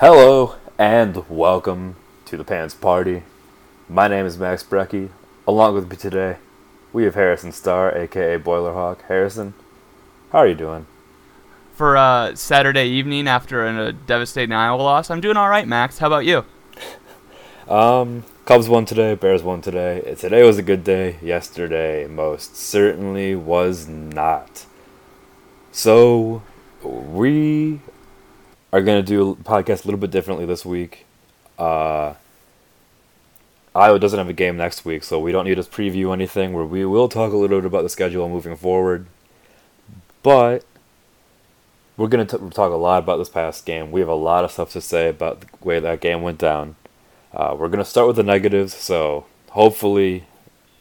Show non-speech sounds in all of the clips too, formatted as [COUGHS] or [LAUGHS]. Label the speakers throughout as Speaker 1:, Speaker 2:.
Speaker 1: Hello and welcome to the Pants Party. My name is Max Brecky. Along with me today, we have Harrison Starr, aka Boilerhawk. Harrison, how are you doing?
Speaker 2: for uh, Saturday evening after a, a devastating Iowa loss. I'm doing all right, Max. How about you?
Speaker 1: Um, Cubs won today, Bears won today. Today was a good day. Yesterday, most certainly was not. So, we are going to do a podcast a little bit differently this week. Uh, Iowa doesn't have a game next week, so we don't need to preview anything. Where we will talk a little bit about the schedule moving forward, but we're going to talk a lot about this past game. We have a lot of stuff to say about the way that game went down. Uh, we're going to start with the negatives, so hopefully,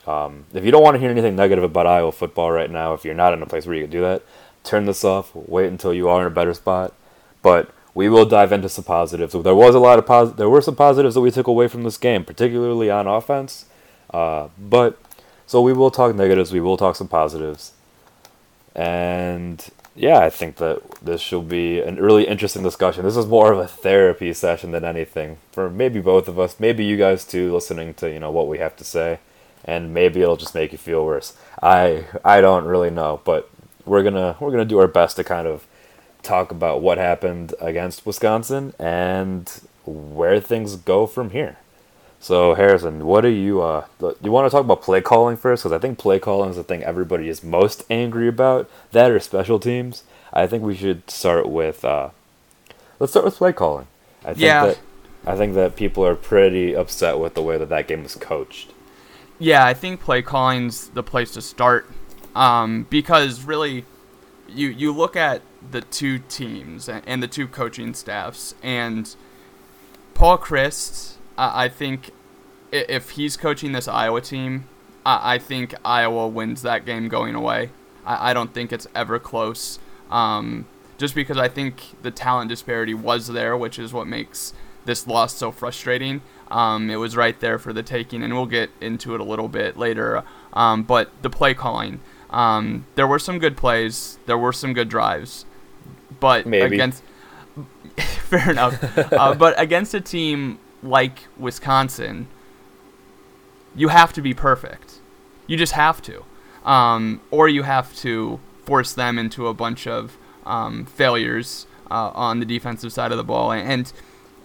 Speaker 1: um, if you don't want to hear anything negative about Iowa football right now, if you're not in a place where you can do that, turn this off. Wait until you are in a better spot. But we will dive into some positives. There was a lot of pos- There were some positives that we took away from this game, particularly on offense. Uh, but so we will talk negatives. We will talk some positives, and yeah, I think that this should be a really interesting discussion. This is more of a therapy session than anything for maybe both of us, maybe you guys too, listening to you know what we have to say, and maybe it'll just make you feel worse. I I don't really know, but we're gonna we're gonna do our best to kind of talk about what happened against Wisconsin and where things go from here. So Harrison, what do you uh you want to talk about play calling first because I think play calling is the thing everybody is most angry about. That or special teams. I think we should start with uh let's start with play calling. I think
Speaker 2: Yeah.
Speaker 1: that I think that people are pretty upset with the way that that game was coached.
Speaker 2: Yeah, I think play calling's the place to start um, because really, you you look at the two teams and the two coaching staffs, and Paul Chryst, I think if he's coaching this Iowa team, I I think Iowa wins that game going away. I I don't think it's ever close. Um, just because I think the talent disparity was there, which is what makes this loss so frustrating. Um, it was right there for the taking, and we'll get into it a little bit later. Um, but the play calling, um, there were some good plays, there were some good drives, but
Speaker 1: Maybe.
Speaker 2: against [LAUGHS] fair enough. uh, [LAUGHS] but against a team like Wisconsin, you have to be perfect. You just have to, um, or you have to force them into a bunch of um, failures uh, on the defensive side of the ball. And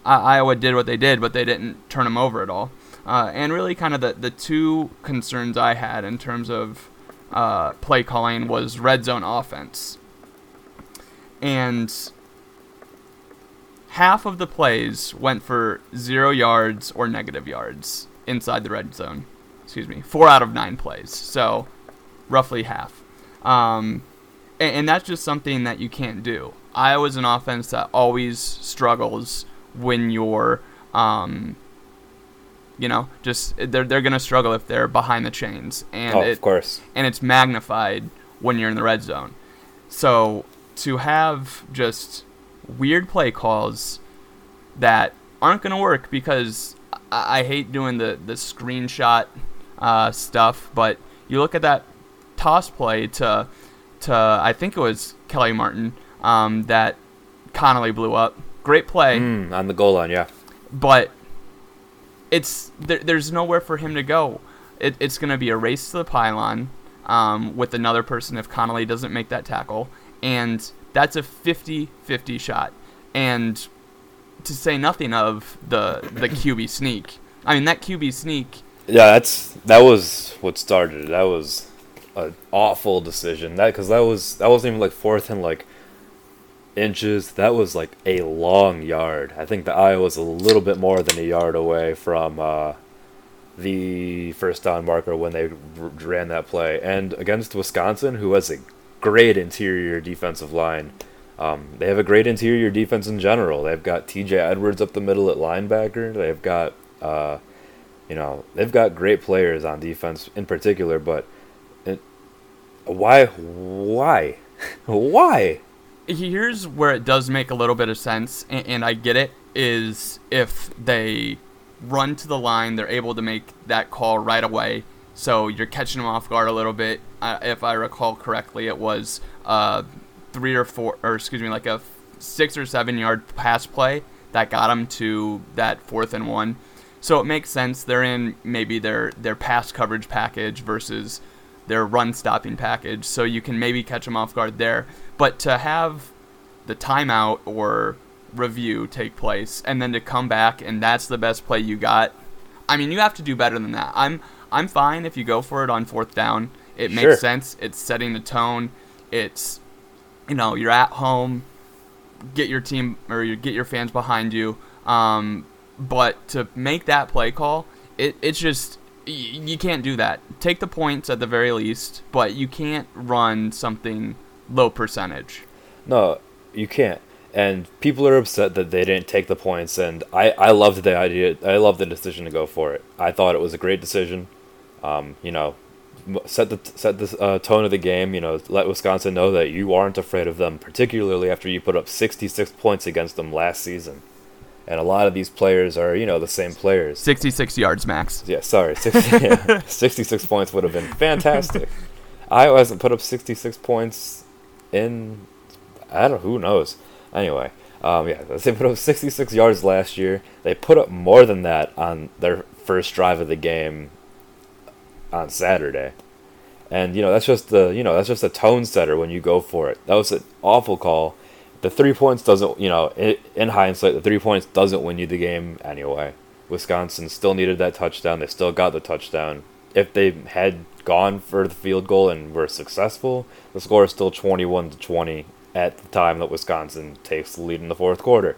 Speaker 2: uh, Iowa did what they did, but they didn't turn them over at all. Uh, and really, kind of the the two concerns I had in terms of uh, play calling was red zone offense, and half of the plays went for zero yards or negative yards inside the red zone. Excuse me, four out of nine plays, so roughly half. Um, and, and that's just something that you can't do. Iowa's an offense that always struggles when you're, um, you know, just they're they're gonna struggle if they're behind the chains, and
Speaker 1: oh,
Speaker 2: it,
Speaker 1: of course.
Speaker 2: and it's magnified when you're in the red zone. So to have just weird play calls that aren't going to work because I, I hate doing the, the screenshot uh, stuff, but you look at that toss play to, to I think it was Kelly Martin um, that Connelly blew up. Great play
Speaker 1: Mm, on the goal line, yeah.
Speaker 2: but it's there, there's nowhere for him to go. It, it's going to be a race to the pylon um, with another person if Connelly doesn't make that tackle, and that's a 50-50 shot. And to say nothing of the the [COUGHS] QB sneak. I mean that QB sneak.
Speaker 1: Yeah, that's that was what started. it. That was an awful decision. That because that was that wasn't even like fourth and like inches. That was like a long yard. I think the eye was a little bit more than a yard away from uh, the first down marker when they r- ran that play. And against Wisconsin, who has a great interior defensive line, Um, they have a great interior defense in general. They've got T.J. Edwards up the middle at linebacker. They've got, uh, you know, they've got great players on defense in particular. But it, why, why, [LAUGHS] why?
Speaker 2: Here's where it does make a little bit of sense, and, and I get it. Is if they run to the line, they're able to make that call right away. So you're catching them off guard a little bit. Uh, if I recall correctly, it was uh, three or four, or excuse me, like a six or seven yard pass play that got them to that fourth and one. So it makes sense. They're in maybe their their pass coverage package versus their run stopping package. So you can maybe catch them off guard there. But to have the timeout or review take place and then to come back and that's the best play you got. I mean, you have to do better than that. I'm I'm fine if you go for it on fourth down. It
Speaker 1: Sure.
Speaker 2: makes sense. It's setting the tone. It's you know, you're at home. Get your team or you get your fans behind you. Um, but to make that play call, it it's just you can't do that. Take the points at the very least, but you can't run something low percentage.
Speaker 1: No, you can't. And people are upset that they didn't take the points. And I, I loved the idea. I loved the decision to go for it. I thought it was a great decision. Um, you know, set the set the uh, tone of the game. You know, let Wisconsin know that you aren't afraid of them, particularly after you put up 66 points against them last season. And a lot of these players are, you know, the same players.
Speaker 2: 66 yards max.
Speaker 1: Yeah, sorry. 60, [LAUGHS] yeah, 66 points would have been fantastic. [LAUGHS] Iowa hasn't put up 66 points in, I don't who knows. Anyway, um, yeah, they put up 66 yards last year. They put up more than that on their first drive of the game on Saturday. And, you know, that's just the, you know, that's just a tone setter when you go for it. That was an awful call. The three points doesn't, you know, in hindsight, the three points doesn't win you the game anyway. Wisconsin still needed that touchdown. They still got the touchdown. If they had gone for the field goal and were successful, the score is still 21 to 20 at the time that Wisconsin takes the lead in the fourth quarter.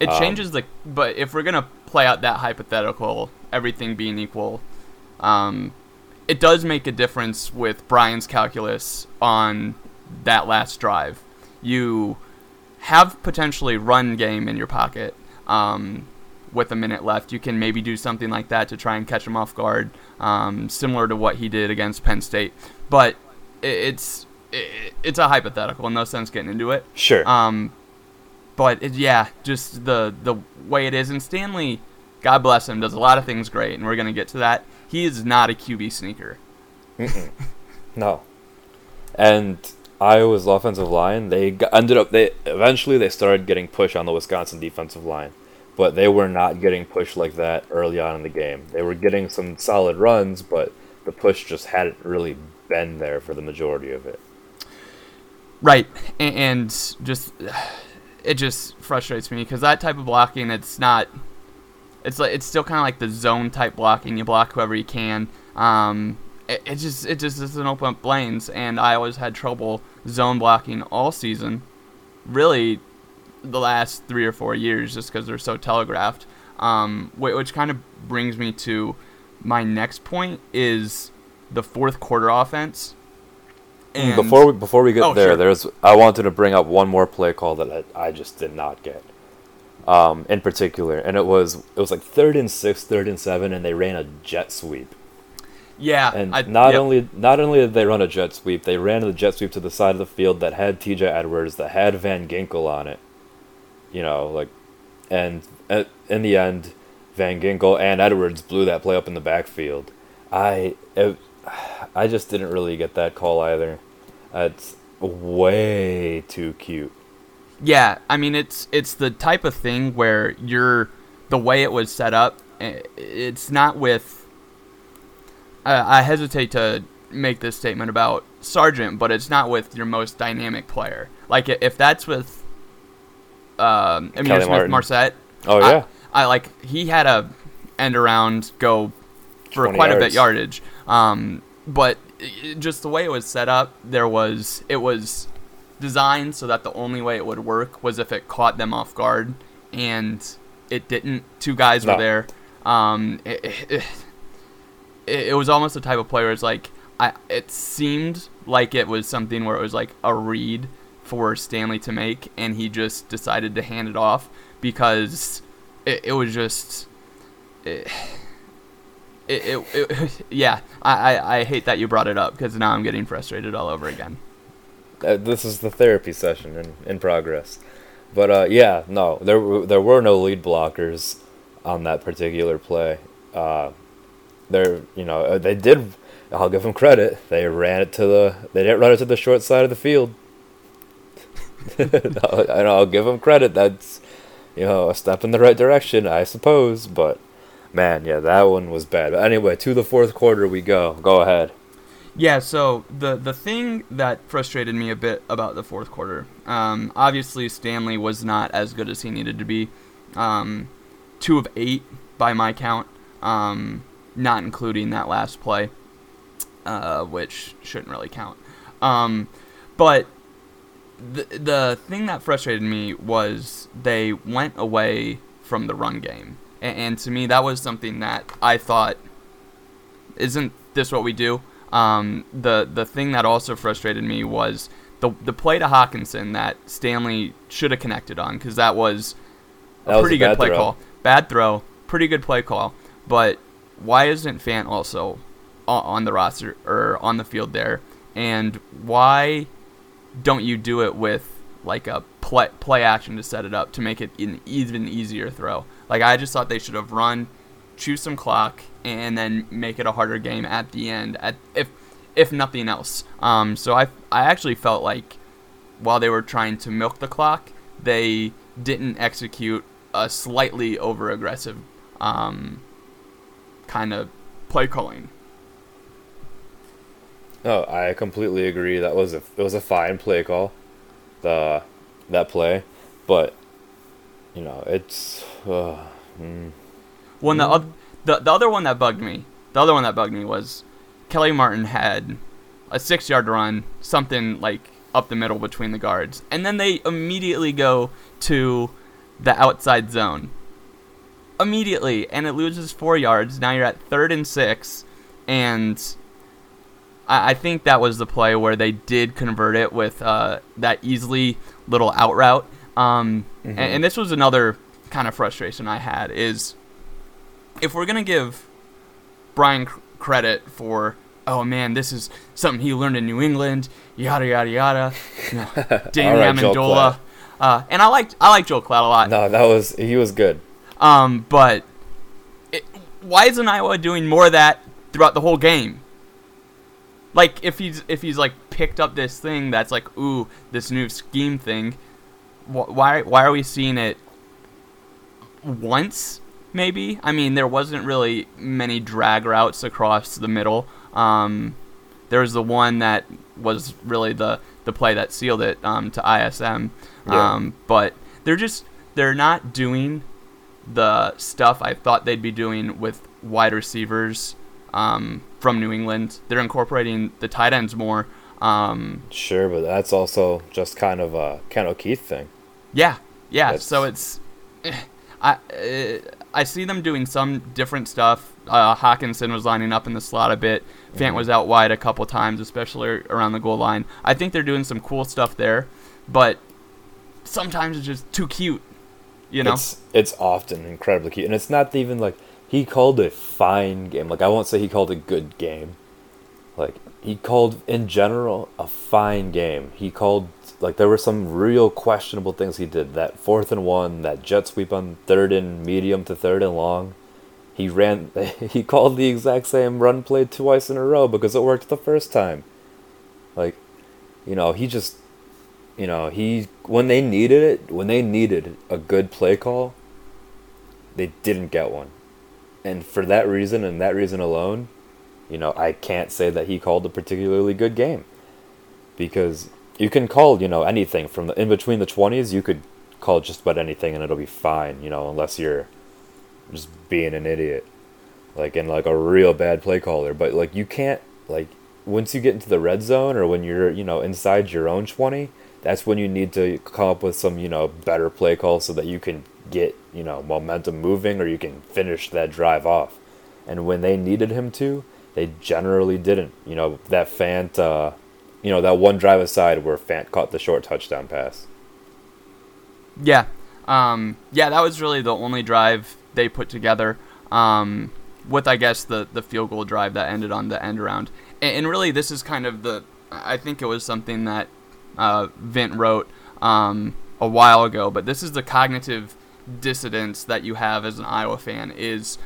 Speaker 2: It
Speaker 1: Um,
Speaker 2: changes the. But if we're gonna play out that hypothetical, everything being equal, um, it does make a difference with Brian's calculus on that last drive. You have potentially run game in your pocket. Um, with a minute left, you can maybe do something like that to try and catch him off guard, um, similar to what he did against Penn State. But it's it's a hypothetical, no sense getting into it.
Speaker 1: Sure.
Speaker 2: Um, but it, yeah, just the the way it is. And Stanley, God bless him, does a lot of things great, and we're gonna get to that. He is not a QB sneaker.
Speaker 1: No. And Iowa's offensive line, they ended up they eventually they started getting push on the Wisconsin defensive line, but they were not getting pushed like that early on in the game. They were getting some solid runs, but the push just hadn't really been there for the majority of it.
Speaker 2: Right, and just [SIGHS] it just frustrates me because that type of blocking, it's not. It's like it's still kind of like the zone type blocking. You block whoever you can. Um, it, it just it just doesn't open up lanes, and I always had trouble zone blocking all season. Really, the last three or four years, just because they're so telegraphed. Um, whi- which kind of brings me to my next point is the fourth quarter offense. And
Speaker 1: before we, before we get
Speaker 2: Oh,
Speaker 1: there,
Speaker 2: sure.
Speaker 1: there's I wanted to bring up one more play call that I, I just did not get. Um, in particular, and it was it was like third and six, third and seven, and they ran a jet sweep.
Speaker 2: yeah,
Speaker 1: And
Speaker 2: I-
Speaker 1: not
Speaker 2: yep.
Speaker 1: only not only did they run a jet sweep, they ran the jet sweep to the side of the field that had T.J. Edwards, that had Van Ginkel on it. You know, like, and uh, in the end, Van Ginkel and Edwards blew that play up in the backfield. I it, I just didn't really get that call either. It's way too cute.
Speaker 2: Yeah, I mean it's it's the type of thing where you're the way it was set up. It's not with. I I hesitate to make this statement about Sargent, but it's not with your most dynamic player. Like if that's with, um, Amir
Speaker 1: Kelly
Speaker 2: Smith
Speaker 1: Martin.
Speaker 2: Marsette.
Speaker 1: Oh
Speaker 2: I-
Speaker 1: yeah,
Speaker 2: I, like he had a end around go for
Speaker 1: 20
Speaker 2: quite a bit
Speaker 1: yards.
Speaker 2: yardage. Um, but just the way it was set up, there was it was designed so that the only way it would work was if it caught them off guard, and it didn't. Two guys were there. Um, it, it, it, it was almost the type of player. It's like I. It seemed like it was something where it was like a read for Stanley to make, and he just decided to hand it off because it, it was just. It, it, it, it [LAUGHS] yeah, I, I, I hate that you brought it up because now I'm getting frustrated all over again.
Speaker 1: Uh, this is the therapy session in, in progress. But uh, yeah, no, there there were no lead blockers on that particular play. Uh, there, you know, uh, they did. I'll give them credit. They ran it to the. They didn't run it to the short side of the field. [LAUGHS] and I'll give them credit. That's, you know, a step in the right direction, I suppose. But, man, yeah, that one was bad. But anyway, to the fourth quarter we go. Go ahead.
Speaker 2: Yeah, so the the thing that frustrated me a bit about the fourth quarter, um, obviously Stanley was not as good as he needed to be. Um, two of eight by my count, um, not including that last play, uh, which shouldn't really count. Um, but the the thing that frustrated me was they went away from the run game, and, and to me that was something that I thought, isn't this what we do? Um, the the thing that also frustrated me was the the play to Hockenson that Stanley should have connected on because that was a
Speaker 1: That was a
Speaker 2: pretty good play
Speaker 1: throw.
Speaker 2: call. Bad throw, pretty good play call. But why isn't Fant also on the roster or on the field there? And why don't you do it with like a play play action to set it up to make it an even easier throw? Like I just thought they should have run, choose some clock, and then make it a harder game at the end. At if if nothing else. Um, so I I actually felt like while they were trying to milk the clock, they didn't execute a slightly over aggressive um, kind of play calling.
Speaker 1: No, I completely agree. That was a it was a fine play call, the that play, but you know it's uh, mm,
Speaker 2: One the, oth- the the other one that bugged me, the other one that bugged me was Kelly Martin had a six yard run, something like up the middle between the guards, and then they immediately go to the outside zone. Immediately, and it loses four yards. Now you're at third and six, and I, I think that was the play where they did convert it with uh, that easily little out route. Um, and, and this was another kind of frustration I had is if we're gonna give Brian cr- credit for oh man this is something he learned in New England yada yada yada you know, [LAUGHS] Danny
Speaker 1: right,
Speaker 2: Amendola uh, and I liked I like Joel Klatt a lot
Speaker 1: no, that was he was good.
Speaker 2: um, but it, why isn't Iowa doing more of that throughout the whole game? Like if he's if he's like picked up this thing that's like ooh this new scheme thing, wh- why why are we seeing it once maybe? I mean there wasn't really many drag routes across the middle. Um, there was the one that was really the the play that sealed it um, to ISM.
Speaker 1: Yeah.
Speaker 2: Um, but they're just they're not doing the stuff I thought they'd be doing with wide receivers um, from New England. They're incorporating the tight ends more. Um,
Speaker 1: Sure, but that's also just kind of a Ken O'Keefe thing.
Speaker 2: yeah, yeah.
Speaker 1: That's-
Speaker 2: So it's eh, I uh, I see them doing some different stuff. Uh, Hockenson was lining up in the slot a bit. Fant was out wide a couple times, especially around the goal line. I think they're doing some cool stuff there, but sometimes it's just too cute. You know?
Speaker 1: It's it's often incredibly cute, and it's not even like he called a fine game. Like I won't say he called a good game. Like he called in general a fine game. He called like there were some real questionable things he did. That fourth and one, that jet sweep on third and medium to third and long. He ran. [LAUGHS] He called the exact same run play twice in a row because it worked the first time. Like, you know, he just you know, he when they needed it, when they needed a good play call, they didn't get one. And for that reason and that reason alone, you know, I can't say that he called a particularly good game. Because you can call, you know, anything from the in between the 20s, you could call just about anything and it'll be fine, you know, unless you're just being an idiot. Like and like a real bad play caller, but like you can't like once you get into the red zone or when you're, you know, inside your own 20, that's when you need to come up with some, you know, better play call so that you can get, you know, momentum moving or you can finish that drive off. And when they needed him to, they generally didn't. You know, that Fant uh, you know that one drive aside where Fant caught the short touchdown pass.
Speaker 2: Yeah, um, yeah, that was really the only drive they put together. Um, with I guess the the field goal drive that ended on the end around, and, and really this is kind of the I think it was something that uh, Vint wrote um, a while ago, but this is the cognitive dissidence that you have as an Iowa fan is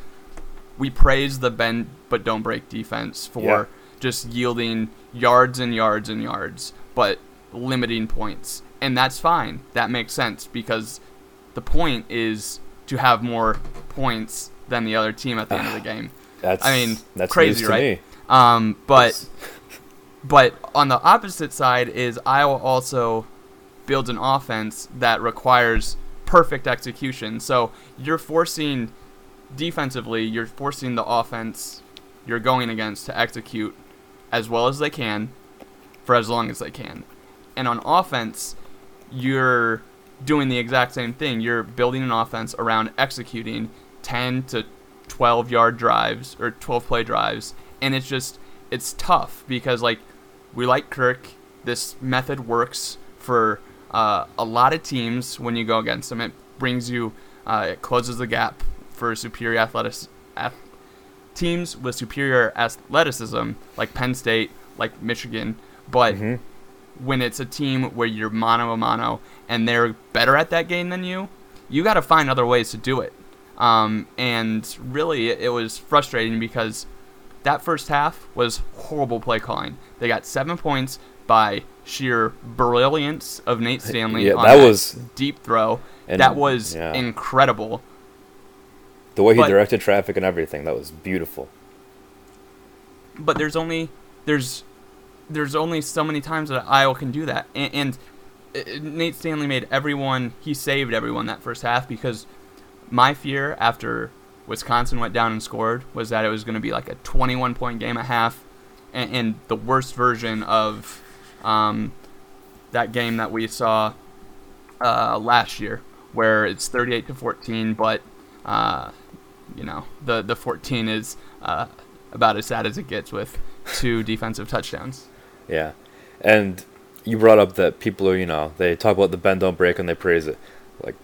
Speaker 2: we praise the bend but don't break defense for
Speaker 1: Yeah.
Speaker 2: just yielding yards and yards and yards, but limiting points. And that's fine. That makes sense because the point is to have more points than the other team at the end of the game.
Speaker 1: That's
Speaker 2: I mean,
Speaker 1: that's
Speaker 2: crazy, right?
Speaker 1: me.
Speaker 2: Um, but [LAUGHS] but on the opposite side is Iowa also builds an offense that requires perfect execution. So you're forcing defensively, you're forcing the offense you're going against to execute as well as they can for as long as they can. And on offense, you're doing the exact same thing. You're building an offense around executing 10 to 12 yard drives or 12 play drives. And it's just, it's tough because, like, we like Kirk. This method works for uh, a lot of teams when you go against them. It brings you, uh, it closes the gap for superior athletics. Ath- teams with superior athleticism, like Penn State, like Michigan. But
Speaker 1: Mhm.
Speaker 2: when it's a team where you're mano a mano and they're better at that game than you, you got to find other ways to do it. Um, and really, it, was frustrating because that first half was horrible play calling. They got seven points by sheer brilliance of Nate Stanley
Speaker 1: Yeah,
Speaker 2: on
Speaker 1: that was-
Speaker 2: deep throw.
Speaker 1: and-
Speaker 2: that was
Speaker 1: yeah.
Speaker 2: incredible.
Speaker 1: The way he
Speaker 2: but-
Speaker 1: directed traffic and everything, that was beautiful.
Speaker 2: but there's only there's there's only so many times that Iowa can do that, and, and uh, Nate Stanley made everyone he saved everyone that first half because my fear after Wisconsin went down and scored was that it was going to be like a 21 point game at half, and, and the worst version of um, that game that we saw uh, last year, where it's 38 to 14, but uh, you know the the 14 is uh, about as sad as it gets with two [LAUGHS] defensive touchdowns.
Speaker 1: Yeah, and you brought up that people are, you know, they talk about the bend don't break and they praise it. Like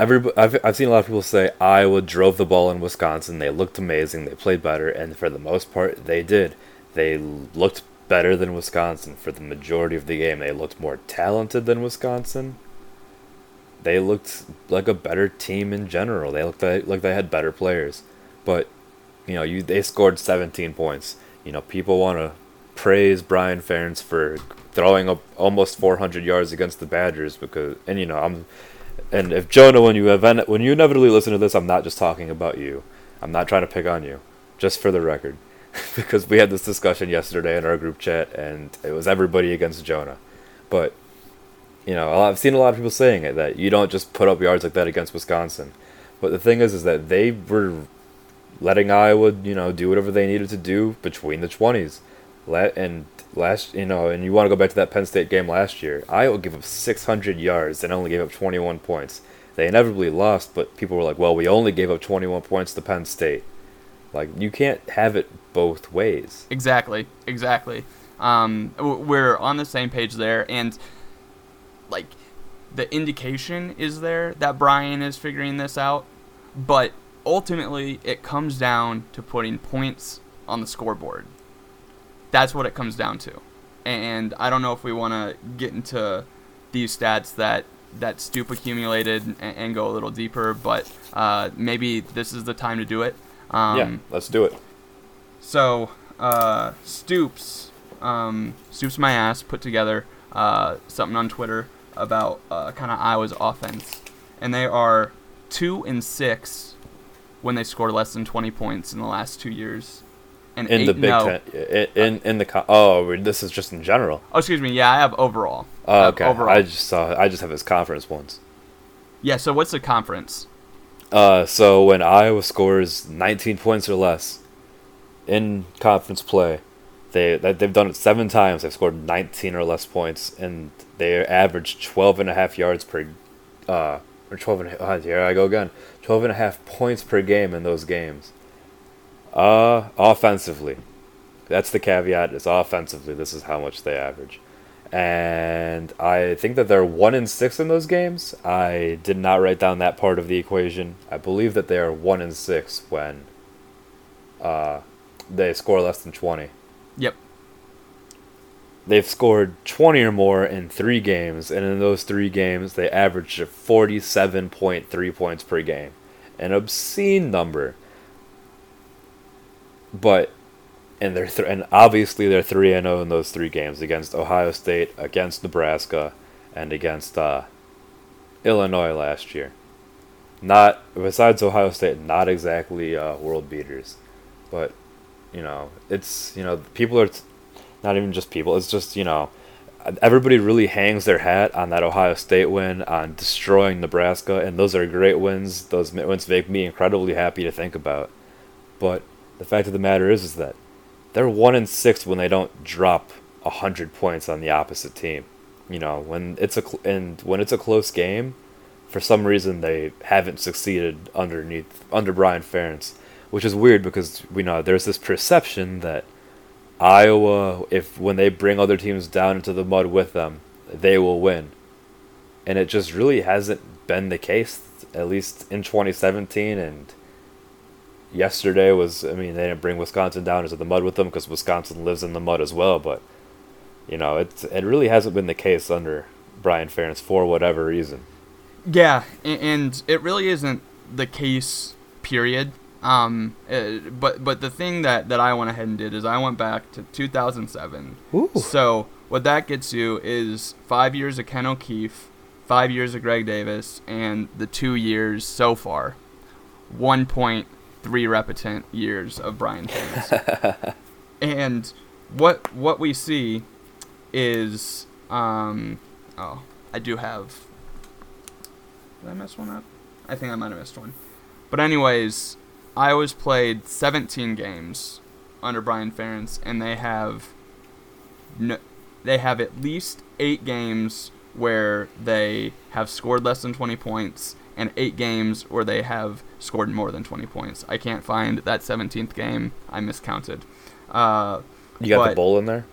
Speaker 1: every, I've I've seen a lot of people say Iowa drove the ball in Wisconsin. They looked amazing. They played better, and for the most part, they did. They looked better than Wisconsin for the majority of the game. They looked more talented than Wisconsin. They looked like a better team in general. They looked like, they had better players, but you know, you they scored 17 points. You know, people want to praise Brian Ferentz for throwing up almost 400 yards against the Badgers because, and you know, I'm, and if Jonah, when you event, when you inevitably listen to this, I'm not just talking about you. I'm not trying to pick on you, just for the record, [LAUGHS] because we had this discussion yesterday in our group chat, and it was everybody against Jonah, but. You know, I've seen a lot of people saying it that you don't just put up yards like that against Wisconsin. But the thing is, is that they were letting Iowa, you know, do whatever they needed to do between the 20s. Let and last, you know, and you want to go back to that Penn State game last year. Iowa gave up 600 yards and only gave up 21 points. They inevitably lost, but people were like, "Well, we only gave up 21 points to Penn State." Like you can't have it both ways.
Speaker 2: Exactly, exactly. Um, we're on the same page there, and like the indication is there that Brian is figuring this out, but ultimately it comes down to putting points on the scoreboard. That's what it comes down to, and I don't know if we want to get into these stats that that Stoop accumulated and, and go a little deeper, but uh, maybe this is the time to do it. Um,
Speaker 1: yeah, let's do it.
Speaker 2: so, uh, Stoops, um, Stoops my ass put together uh, something on Twitter about uh, kind of Iowa's offense, and they are two and six when they scored less than twenty points in the last two years, and
Speaker 1: In
Speaker 2: eight
Speaker 1: the Big
Speaker 2: no.
Speaker 1: Ten, in, in the co- oh, this is just in general.
Speaker 2: Oh, excuse me. Yeah, I have overall.
Speaker 1: Oh, okay.
Speaker 2: Overall.
Speaker 1: I just saw. I just have his conference ones.
Speaker 2: yeah. So what's the conference?
Speaker 1: Uh, so when Iowa scores 19 points or less in conference play, they they've done it seven times. They've scored 19 or less points, and they average 12 and a half yards per, uh, or 12 and a half. Uh, here I go again. 12 and a half points per game in those games. Uh, offensively, that's the caveat. Is offensively, this is how much they average. and I think that they're one in six in those games. I did not write down that part of the equation. I believe that they are one in six when uh, they score less than twenty.
Speaker 2: Yep.
Speaker 1: They've scored 20 or more in three games, and in those three games, they averaged 47.3 points per game. An obscene number. But, and they're th- and obviously they're 3 and 0 in those three games against Ohio State, against Nebraska, and against uh, Illinois last year. Not besides Ohio State, not exactly uh, world beaters, but you know it's you know people are. Not even just people. It's just you know, everybody really hangs their hat on that Ohio State win, on destroying Nebraska, and those are great wins. Those wins make me incredibly happy to think about. But the fact of the matter is, is that they're one in six when they don't drop hundred points on the opposite team. You know, when it's a cl- and when it's a close game, for some reason they haven't succeeded underneath under Brian Ferentz, which is weird because we know there's this perception that Iowa, if when they bring other teams down into the mud with them, they will win. And it just really hasn't been the case, at least in 2017. And yesterday was, I mean, they didn't bring Wisconsin down into the mud with them because Wisconsin lives in the mud as well. But, you know, it, it really hasn't been the case under Brian Ferentz for whatever reason.
Speaker 2: Yeah, and it really isn't the case, period. Um, uh, but but the thing that, that I went ahead and did is I went back to 2007.
Speaker 1: Ooh.
Speaker 2: So what that gets you is five years of Ken O'Keefe, five years of Greg Davis, and the two years so far, 1.3 repetent years of Brian Ferentz. [LAUGHS] and what what we see is um, oh I do have. Did I miss one up? I think I might have missed one. But anyways, Iowa's played 17 games under Brian Ferentz, and they have no, they have at least eight games where they have scored less than 20 points, and eight games where they have scored more than 20 points. I can't find that 17th game. I miscounted. Uh,
Speaker 1: You got the bowl in there?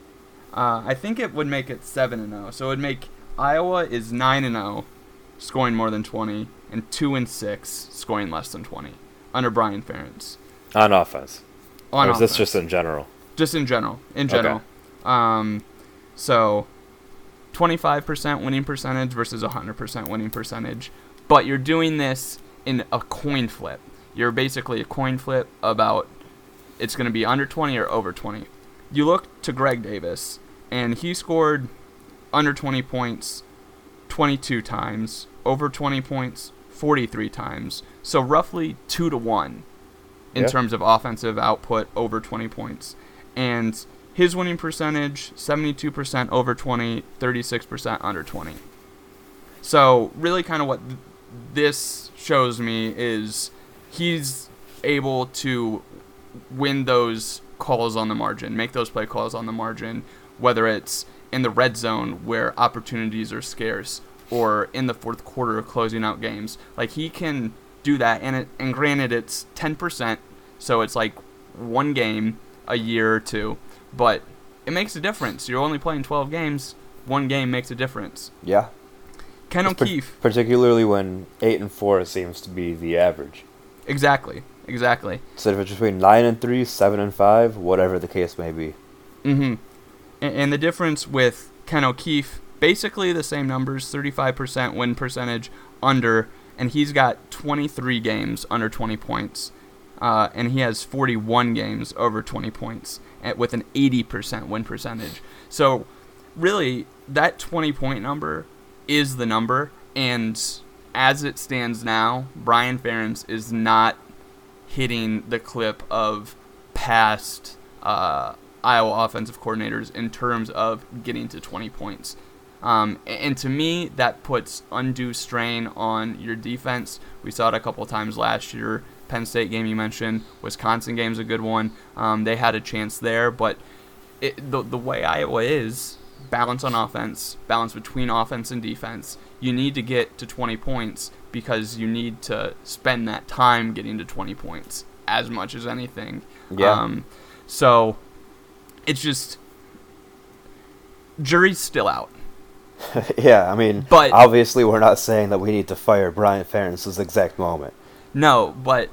Speaker 2: uh, I think it would make it seven and zero. So it would make Iowa is nine and zero, scoring more than 20, and two and six, scoring less than 20 under Brian Ferentz.
Speaker 1: On offense.
Speaker 2: On
Speaker 1: or is this just in general?
Speaker 2: just in general? In
Speaker 1: Okay.
Speaker 2: general. Um, so 25% winning percentage versus 100% winning percentage, but you're doing this in a coin flip. You're basically a coin flip about it's going to be under 20 or over 20. You look to Greg Davis, and he scored under 20 points 22 times, over 20 points 43 times. So roughly 2 to 1 in
Speaker 1: Yeah.
Speaker 2: terms of offensive output over 20 points. And his winning percentage 72% over 20, 36% under 20. So, really kind of what th- this shows me is he's able to win those calls on the margin, make those play calls on the margin, whether it's in the red zone where opportunities are scarce or in the fourth quarter closing out games. Like he can do that and it and granted it's 10%, so it's like one game a year or two, but it makes a difference. You're only playing 12 games, one game makes a difference.
Speaker 1: Yeah.
Speaker 2: Ken
Speaker 1: Par-
Speaker 2: O'Keefe
Speaker 1: particularly when eight and four seems to be the average.
Speaker 2: Exactly. Exactly.
Speaker 1: So if it's between nine and three, seven and five, whatever the case may be.
Speaker 2: Mm-hmm. And, and the difference with Ken O'Keefe, basically the same numbers, 35% win percentage under, and he's got 23 games under 20 points. Uh, and he has 41 games over 20 points at, with an 80% win percentage. So, really, that 20 point number is the number. And as it stands now, Brian Ferentz is not hitting the clip of past uh, Iowa offensive coordinators in terms of getting to 20 points. Um, and to me, that puts undue strain on your defense. We saw it a couple times last year. Penn State game you mentioned, Wisconsin game's a good one. Um, they had a chance there, but it, the the way Iowa is, balance on offense, balance between offense and defense. You need to get to 20 points because you need to spend that time getting to 20 points as much as anything.
Speaker 1: Yeah.
Speaker 2: Um, so it's just jury's still out. [LAUGHS]
Speaker 1: yeah, I mean,
Speaker 2: But-
Speaker 1: obviously we're not saying that we need to fire Brian Ferentz this exact moment.
Speaker 2: No, but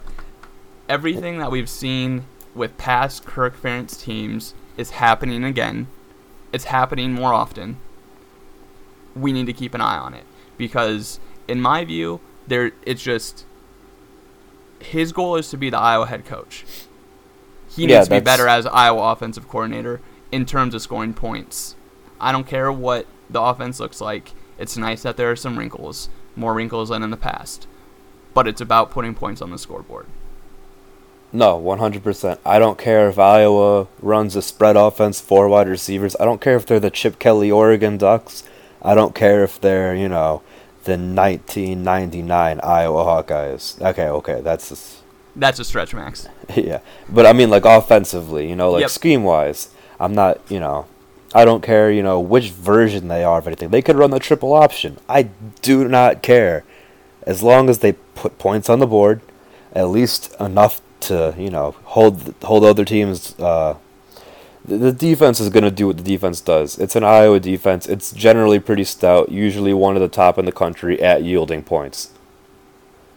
Speaker 2: everything that we've seen with past Kirk Ferentz teams is happening again. It's happening more often. We need to keep an eye on it because, in my view, there it's just his goal is to be the Iowa head coach. He
Speaker 1: Yeah,
Speaker 2: needs to be better as Iowa offensive coordinator in terms of scoring points. I don't care what the offense looks like. It's nice that there are some wrinkles, more wrinkles than in the past but it's about putting points on the scoreboard.
Speaker 1: No, 100%. I don't care if Iowa runs a spread offense, four wide receivers. I don't care if they're the Chip Kelly Oregon Ducks. I don't care if they're, you know, the 1999 Iowa Hawkeyes. Okay, okay, that's just, [LAUGHS]
Speaker 2: That's a stretch, Max. [LAUGHS]
Speaker 1: yeah. But I mean, like, offensively, you know, like
Speaker 2: Yep.
Speaker 1: scheme wise, I'm not, you know, I don't care, you know, which version they are of anything. They could run the triple option. I do not care. As long as they put points on the board, at least enough to, you know, hold hold other teams. Uh, the, defense is going to do what the defense does. It's an Iowa defense. It's generally pretty stout, usually one of the top in the country at yielding points.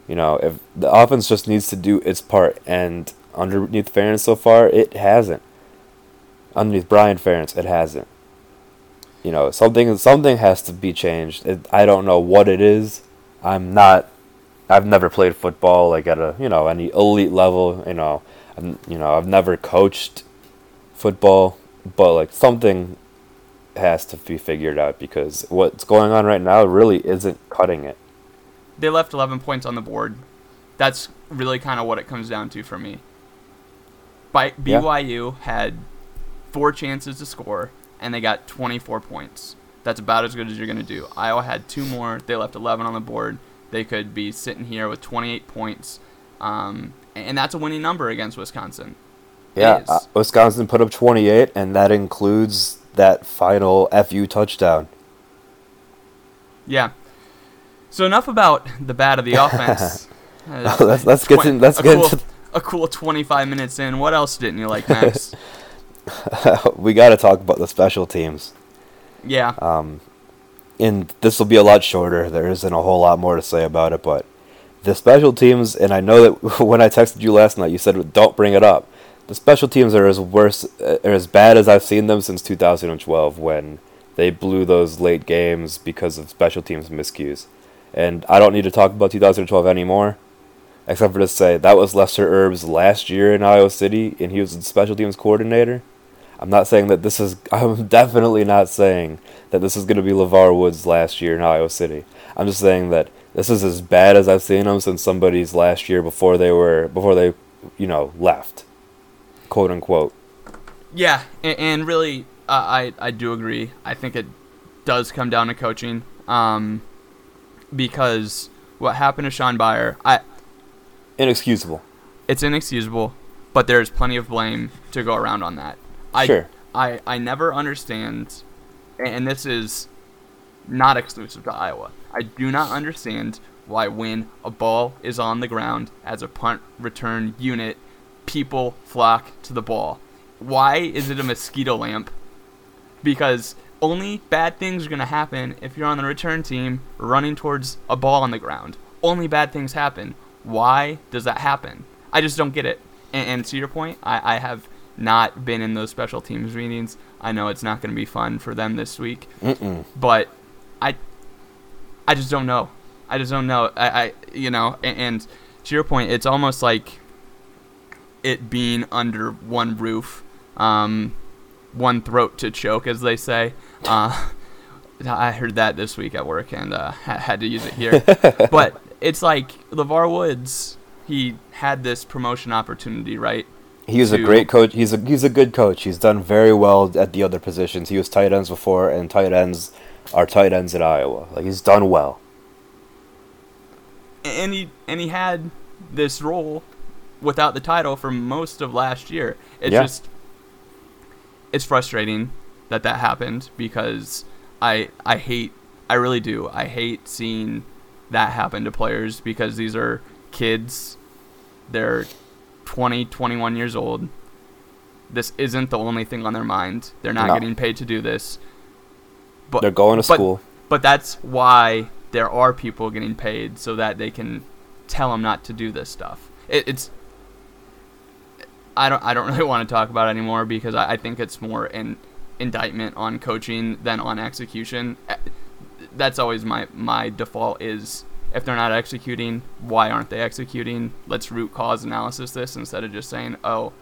Speaker 1: You know, if the offense just needs to do its part, and underneath Ferentz so far, it hasn't. Underneath Brian Ferentz, it hasn't. You know, something something has to be changed. It, I don't know what it is. I'm not. I've never played football like at a you know any elite level. You know, I'm, you know I've never coached football, but like something has to be figured out because what's going on right now really isn't cutting it.
Speaker 2: They left 11 points on the board. That's really kind of what it comes down to for me. By
Speaker 1: Yeah.
Speaker 2: BYU had four chances to score and they got 24 points. That's about as good as you're going to do. Iowa had two more. They left 11 on the board. They could be sitting here with 28 points. Um, and that's a winning number against Wisconsin.
Speaker 1: Yeah, uh, Wisconsin put up 28, and that includes that final FU touchdown.
Speaker 2: Yeah. So enough about the bad of the [LAUGHS] offense. Uh, [LAUGHS]
Speaker 1: Let's- let's get
Speaker 2: twen-
Speaker 1: in- let's get
Speaker 2: cool,
Speaker 1: into-
Speaker 2: a cool 25 minutes in. What else didn't you like, Max? [LAUGHS] [LAUGHS]
Speaker 1: we got to talk about the special teams.
Speaker 2: yeah.
Speaker 1: Um, and this will be a lot shorter. There isn't a whole lot more to say about it, but the special teams, and I know that [LAUGHS] when I texted you last night, you said don't bring it up. The special teams are as worse, uh, are as bad as I've seen them since 2012 when they blew those late games because of special teams miscues. And I don't need to talk about 2012 anymore, except for to say that was Lester Erb's last year in Iowa City, and he was the special teams coordinator. I'm not saying that this is. [LAUGHS] I'm definitely not saying that this is going to be LeVar Woods' last year in Iowa City. I'm just saying that this is as bad as I've seen him since somebody's last year before they were before they, you know, left, quote unquote.
Speaker 2: Yeah, and, and really, uh, I I do agree. I think it does come down to coaching, um, because what happened to Sean Byer, I
Speaker 1: Inexcusable.
Speaker 2: it's inexcusable, but there's plenty of blame to go around on that. I,
Speaker 1: Sure.
Speaker 2: I I never understand, and this is not exclusive to Iowa. I do not understand why when a ball is on the ground as a punt return unit, people flock to the ball. Why is it a mosquito lamp? Because only bad things are going to happen if you're on the return team running towards a ball on the ground. Only bad things happen. Why does that happen? I just don't get it. And, and to your point, I, I have not been in those special teams meetings. I know it's not going to be fun for them this week,
Speaker 1: Mm-mm.
Speaker 2: but I, I just don't know. I just don't know. I, I you know, and, and to your point, it's almost like it being under one roof, um, one throat to choke, as they say. Uh, [LAUGHS] I heard that this week at work and uh, had to use it here. [LAUGHS] but it's like LeVar Woods. He had this promotion opportunity, right?
Speaker 1: He's a great coach. He's a he's a good coach. He's done very well at the other positions. He was tight ends before, and tight ends are tight ends at Iowa. Like he's done well.
Speaker 2: and he and he had this role without the title for most of last year. It's
Speaker 1: Yeah.
Speaker 2: just it's frustrating that that happened because I I hate I really do. I hate seeing that happen to players because these are kids. They're 20, 21 years old. This isn't the only thing on their mind. They're not
Speaker 1: No.
Speaker 2: getting paid to do this. but
Speaker 1: They're going to
Speaker 2: but-
Speaker 1: school.
Speaker 2: But that's why there are people getting paid so that they can tell them not to do this stuff. It, it's I don't I don't [LAUGHS] really want to talk about it anymore because I, I think it's more an indictment on coaching than on execution. Eh, That's always my my default is if they're not executing, why aren't they executing? Let's root cause analysis this instead of just saying, oh,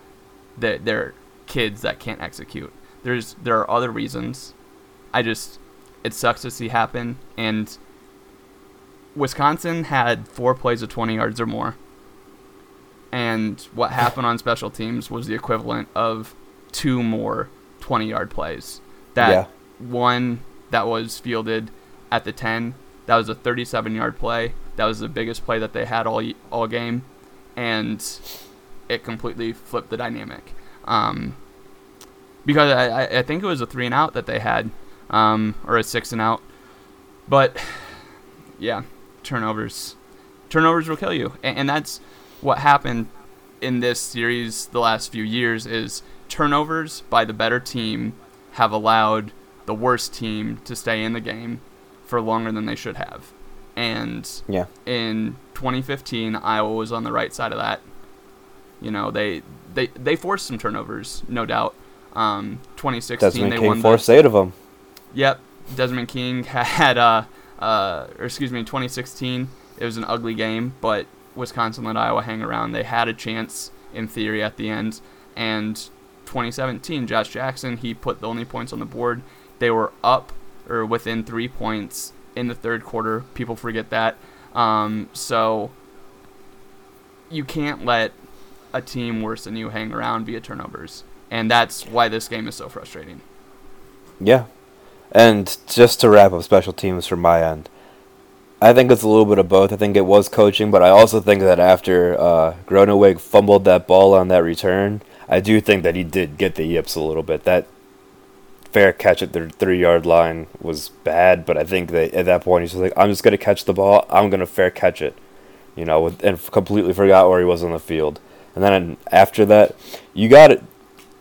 Speaker 2: they're, they're kids that can't execute. There's there are other reasons. I just it sucks to see happen and Wisconsin had four plays of 20 yards or more. And what happened on special teams was the equivalent of two more 20 yard plays. That
Speaker 1: Yeah.
Speaker 2: one that was fielded at the 10, that was a 37 yard play. That was the biggest play that they had all all game and it completely flipped the dynamic. Um, because I, I- think it was a three and out that they had, um, or a six and out. But yeah, turnovers, turnovers will kill you, and, and that's what happened in this series the last few years. Is turnovers by the better team have allowed the worst team to stay in the game for longer than they should have, and
Speaker 1: Yeah.
Speaker 2: in 2015, Iowa was on the right side of that. You know, they they they forced some turnovers, no doubt. Um, 2016,
Speaker 1: Desmond
Speaker 2: they
Speaker 1: King
Speaker 2: won.
Speaker 1: forced eight of them.
Speaker 2: Yep, Desmond King [LAUGHS] had uh uh or excuse me, 2016. It was an ugly game, but Wisconsin let Iowa hang around. They had a chance in theory at the end, and 2017, Josh Jackson he put the only points on the board. They were up or within three points in the third quarter. People forget that. Um, so you can't let a team worse than you hang around via turnovers, and that's why this game is so frustrating.
Speaker 1: Yeah. And just to wrap up special teams from my end, I think it's a little bit of both. I think it was coaching, but I also think that after uh, Groeneweg fumbled that ball on that return, I do think that he did get the yips a little bit. That fair catch at the three yard line was bad, but I think that at that point he's just like, I'm just gonna catch the ball. I'm gonna fair catch it, you know, with, and completely forgot where he was on the field. And then after that, you got it.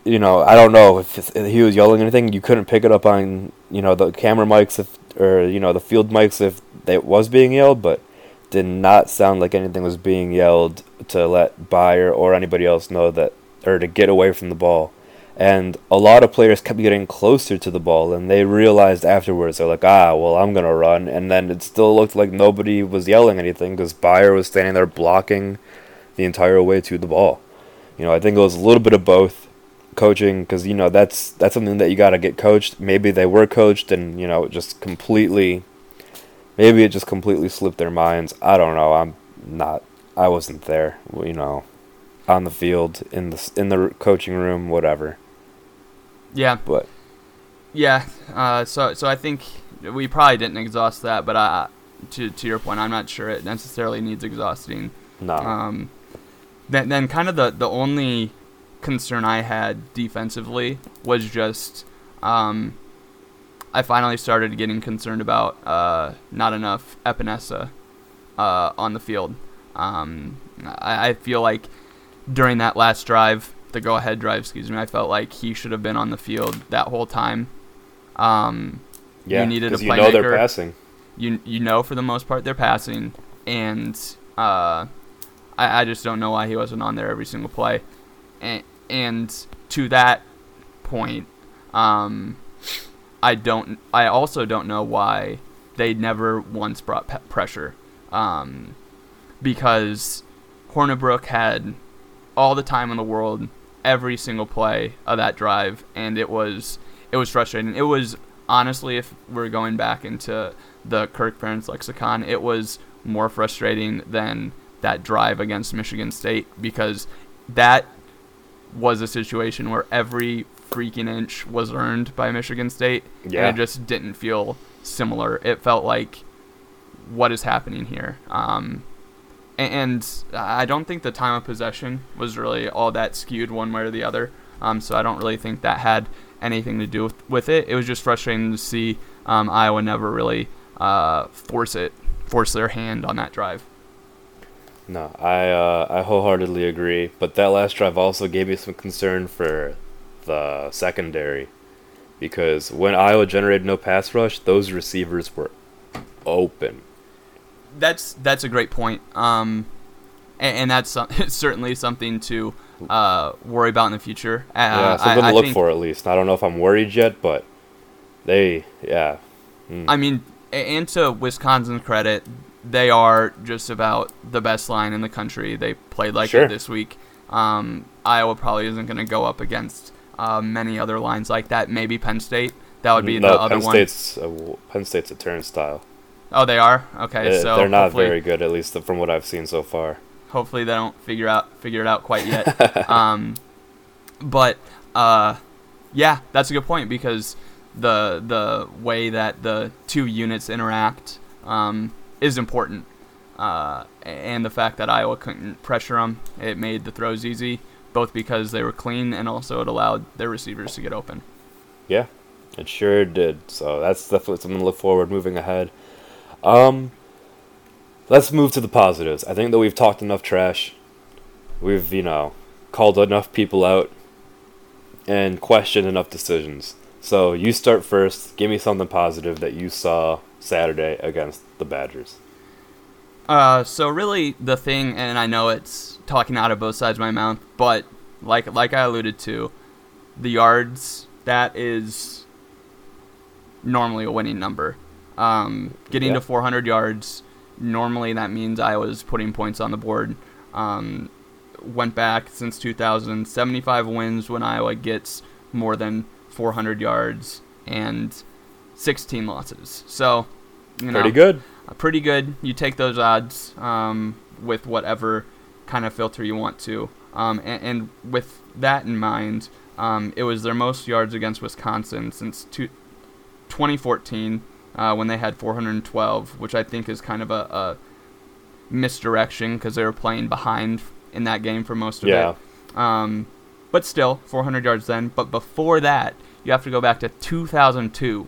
Speaker 1: You know, I don't know if, he was yelling anything. You couldn't pick it up on you know the camera mics if or you know the field mics if it was being yelled, but did not sound like anything was being yelled to let Bayer or anybody else know that or to get away from the ball. And a lot of players kept getting closer to the ball, and they realized afterwards they're like, ah, well, I'm gonna run. And then it still looked like nobody was yelling anything because Bayer was standing there blocking the entire way to the ball. You know, I think it was a little bit of both coaching because you know that's that's something that you got to get coached. Maybe they were coached, and you know, just completely, maybe it just completely slipped their minds. I don't know. I'm not. I wasn't there. You know, on the field, in the in the coaching room, whatever.
Speaker 2: Yeah,
Speaker 1: But
Speaker 2: Yeah, uh, so so I think we probably didn't exhaust that, but I, to to your point, I'm not sure it necessarily needs exhausting.
Speaker 1: no,
Speaker 2: Um, then then kind of the the only concern I had defensively was just um, I finally started getting concerned about uh, not enough Epenesa uh, on the field. Um, I, I feel like during that last drive, the go-ahead drive, excuse me, I felt like he should have been on the field that whole time. Um,
Speaker 1: yeah,
Speaker 2: needed a
Speaker 1: 'cause you know they're
Speaker 2: playmaker.
Speaker 1: passing.
Speaker 2: you you know for the most part they're passing, and uh, I I just don't know why he wasn't on there every single play, and and to that point, um, I don't I also don't know why they never once brought pe- pressure, um, because Hornibrook had all the time in the world every single play of that drive, and it was it was frustrating. It was honestly, if we're going back into the Kirk Ferentz lexicon, it was more frustrating than that drive against Michigan State because that was a situation where every freaking inch was earned by Michigan State,
Speaker 1: Yeah.
Speaker 2: and it just didn't feel similar. It felt like what is happening here. Um, and I don't think the time of possession was really all that skewed one way or the other. Um, so I don't really think that had anything to do with, with it. It was just frustrating to see um, Iowa never really uh, force it, force their hand on that drive.
Speaker 1: No, I uh, I wholeheartedly agree. But that last drive also gave me some concern for the secondary because when Iowa generated no pass rush, those receivers were open.
Speaker 2: That's that's a great point. Um, and, and that's some, [LAUGHS] certainly something to uh, worry about in the future. Uh,
Speaker 1: yeah, something
Speaker 2: I,
Speaker 1: to look
Speaker 2: think-
Speaker 1: for at least. I don't know if I'm worried yet, but they, yeah,
Speaker 2: I mean, and to Wisconsin's credit, they are just about the best line in the country. They played like
Speaker 1: Sure.
Speaker 2: it this week. Um, Iowa probably isn't going to go up against uh, many other lines like that. Maybe Penn State. That would be
Speaker 1: no,
Speaker 2: the other
Speaker 1: Penn
Speaker 2: one.
Speaker 1: State's a, Penn State's a turnstile.
Speaker 2: Oh, they are. Okay,
Speaker 1: Uh,
Speaker 2: so
Speaker 1: they're not very good, at least from what I've seen so far.
Speaker 2: hopefully they don't figure out figure it out quite yet. [LAUGHS] um, but uh, yeah, that's a good point because the the way that the two units interact um, is important, uh, and the fact that Iowa couldn't pressure them, it made the throws easy, both because they were clean and also it allowed their receivers to get open.
Speaker 1: Yeah, it sure did. So that's definitely something to look forward moving ahead. Um, let's move to the positives. I think that we've talked enough trash. We've you know called enough people out and questioned enough decisions. So you start first. Give me something positive that you saw Saturday against the Badgers.
Speaker 2: Uh, so really the thing, and I know it's talking out of both sides of my mouth, but like like I alluded to, the yards that is normally a winning number. Um, getting
Speaker 1: Yeah.
Speaker 2: to 400 yards, normally that means I was putting points on the board. Um, went back since 2000, 75 wins when Iowa gets more than 400 yards, and 16 losses. So, you know,
Speaker 1: Pretty good.
Speaker 2: uh, pretty good. You take those odds um, with whatever kind of filter you want to. Um, and, and with that in mind, um, it was their most yards against Wisconsin since two, 2014 uh, when they had 412, which I think is kind of a, a misdirection because they were playing behind in that game for most of
Speaker 1: Yeah.
Speaker 2: it. Um, but still, 400 yards then. But before that, you have to go back to 2002.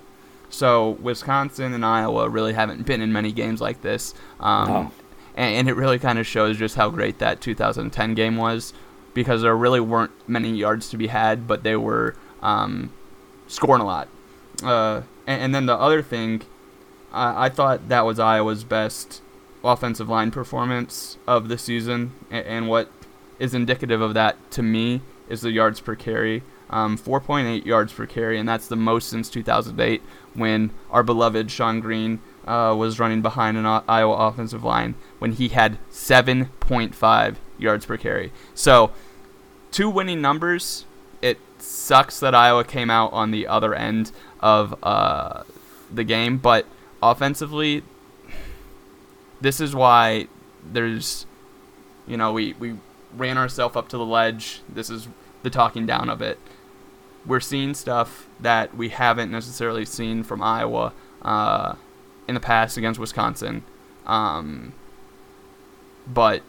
Speaker 2: So Wisconsin and Iowa really haven't been in many games like this. Um,
Speaker 1: No.
Speaker 2: and, and it really kind of shows just how great that 2010 game was because there really weren't many yards to be had, but they were um, scoring a lot. Uh, and, and then the other thing, I, I thought that was Iowa's best offensive line performance of the season, and, and what is indicative of that to me is the yards per carry. Um, 4.8 yards per carry, and that's the most since 2008 when our beloved Shonn Greene uh, was running behind an O- Iowa offensive line when he had 7.5 yards per carry. So, two winning numbers. It sucks that Iowa came out on the other end of uh, the game, but offensively, this is why there's, you know, we, we ran ourselves up to the ledge. This is the talking down of it. We're seeing stuff that we haven't necessarily seen from Iowa uh, in the past against Wisconsin. Um, but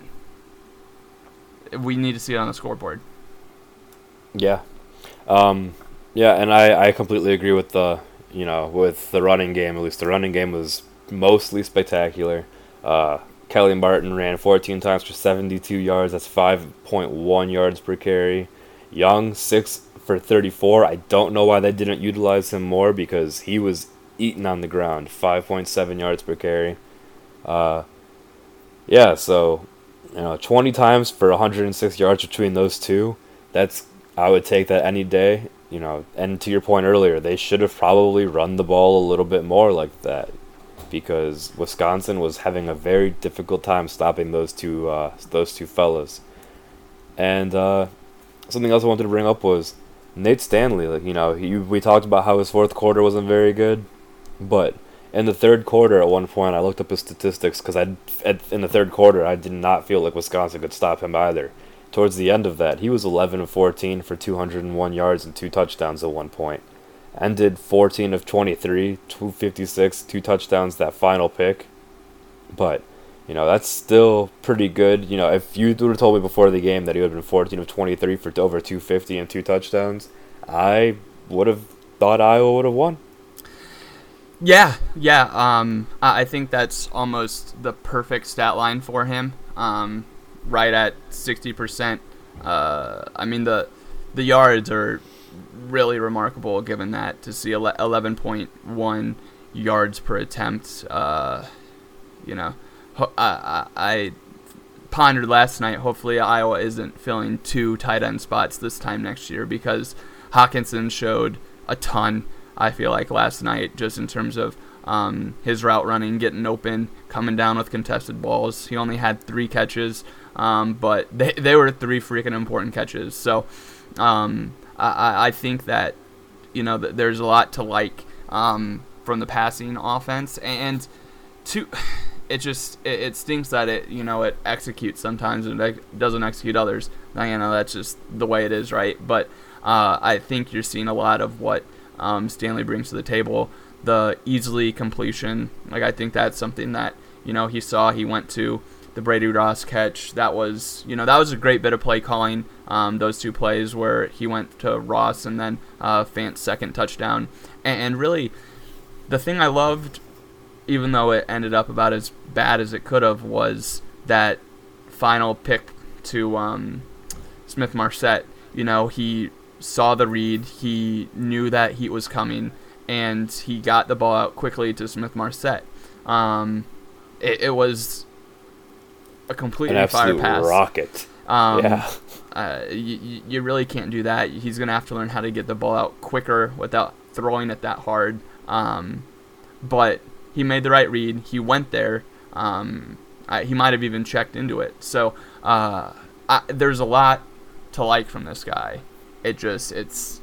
Speaker 2: we need to see it on the scoreboard.
Speaker 1: Yeah. Um, yeah, and I, I completely agree with the you know with the running game. At least the running game was mostly spectacular. Uh, Kelly Martin ran 14 times for 72 yards. That's 5.1 yards per carry. Young six for 34. I don't know why they didn't utilize him more because he was eating on the ground. 5.7 yards per carry. Uh, yeah, so you know 20 times for 106 yards between those two. That's I would take that any day. You know, and to your point earlier, they should have probably run the ball a little bit more like that, because Wisconsin was having a very difficult time stopping those two uh, those two fellas. And uh, something else I wanted to bring up was Nate Stanley. Like you know, he, we talked about how his fourth quarter wasn't very good, but in the third quarter, at one point, I looked up his statistics because I, in the third quarter, I did not feel like Wisconsin could stop him either towards the end of that, he was 11 of 14 for 201 yards and two touchdowns at one point. Ended 14 of 23, 256, two touchdowns, that final pick. But, you know, that's still pretty good. You know, if you would have told me before the game that he would have been 14 of 23 for over 250 and two touchdowns, I would have thought Iowa would have won.
Speaker 2: Yeah, yeah. Um, I think that's almost the perfect stat line for him. Um, right at sixty percent. Uh, I mean the the yards are really remarkable given that to see 11.1 yards per attempt. Uh, you know, I, I, I pondered last night. Hopefully, Iowa isn't filling two tight end spots this time next year because Hockenson showed a ton. I feel like last night, just in terms of um, his route running, getting open, coming down with contested balls. He only had three catches, um, but they, they were three freaking important catches. So um, I, I think that you know th- there's a lot to like um, from the passing offense, and to [SIGHS] it just it, it stinks that it you know it executes sometimes and it doesn't execute others. Now, you know that's just the way it is, right? But uh, I think you're seeing a lot of what um, Stanley brings to the table. The easily completion, like I think that's something that you know he saw. He went to the Brady Ross catch. That was you know that was a great bit of play calling. Um, those two plays where he went to Ross and then uh, Fant's second touchdown, and, and really the thing I loved, even though it ended up about as bad as it could have, was that final pick to um, Smith Marsette. You know, he saw the read, he knew that heat was coming, and he got the ball out quickly to Smith Marsette. Um, it, it was a
Speaker 1: An
Speaker 2: completely fire pass.
Speaker 1: rocket.
Speaker 2: Um,
Speaker 1: yeah.
Speaker 2: uh, you, you really can't do that. He's going to have to learn how to get the ball out quicker without throwing it that hard. Um, but he made the right read. He went there. Um, I, he might have even checked into it. So uh, I, there's a lot to like from this guy. It just it's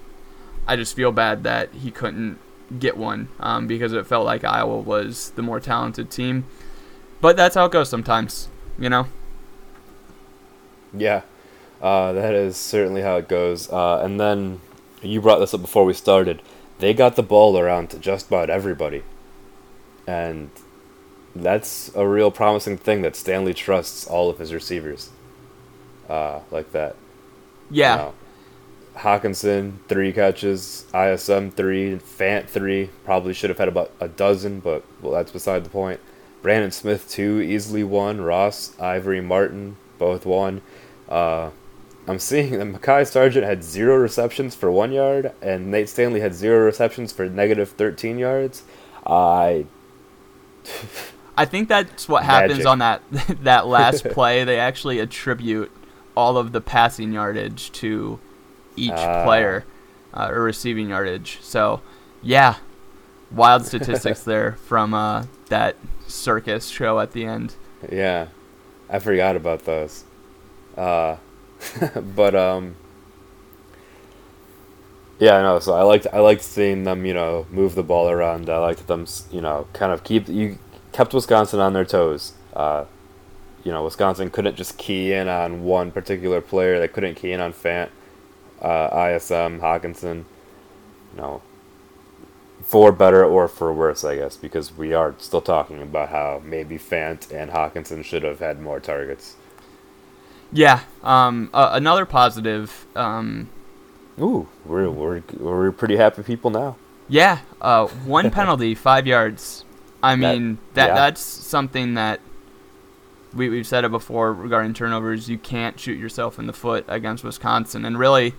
Speaker 2: I just feel bad that he couldn't get one um, because it felt like Iowa was the more talented team. But that's how it goes sometimes, you know.
Speaker 1: Yeah, uh, that is certainly how it goes. Uh, and then you brought this up before we started. They got the ball around to just about everybody, and that's a real promising thing that Stanley trusts all of his receivers uh, like that.
Speaker 2: Yeah.
Speaker 1: You know, Hockenson three catches, ISM three, Fant three. Probably should have had about a dozen, but well, that's beside the point. Brandon Smith two, easily won. Ross, Ivory, Martin, both won. Uh, I'm seeing that Mekhi Sargent had zero receptions for one yard, and Nate Stanley had zero receptions for negative 13 yards. I
Speaker 2: I think that's what happens
Speaker 1: Magic.
Speaker 2: on that [LAUGHS] that last [LAUGHS] play. They actually attribute all of the passing yardage to each
Speaker 1: Ah.
Speaker 2: player uh, or receiving yardage. So, yeah, wild statistics [LAUGHS] there from uh, that circus show at the end.
Speaker 1: Yeah, I forgot about those. Uh, [LAUGHS] but um, yeah, I know. So I liked I liked seeing them, you know, move the ball around. I liked them, you know, kind of keep you kept Wisconsin on their toes. Uh, you know, Wisconsin couldn't just key in on one particular player. They couldn't key in on Fant, uh, ISM, Hockenson. You know, for better or for worse, I guess, because we are still talking about how maybe Fant and Hockenson should have had more targets.
Speaker 2: Yeah. Um, uh, another positive. Um,
Speaker 1: Ooh, we're we're we're pretty happy people now.
Speaker 2: Yeah, uh, one [LAUGHS] penalty, five yards. I
Speaker 1: That-
Speaker 2: mean, that,
Speaker 1: yeah.
Speaker 2: that's something that we, we've said it before regarding turnovers. You can't shoot yourself in the foot against Wisconsin, and really,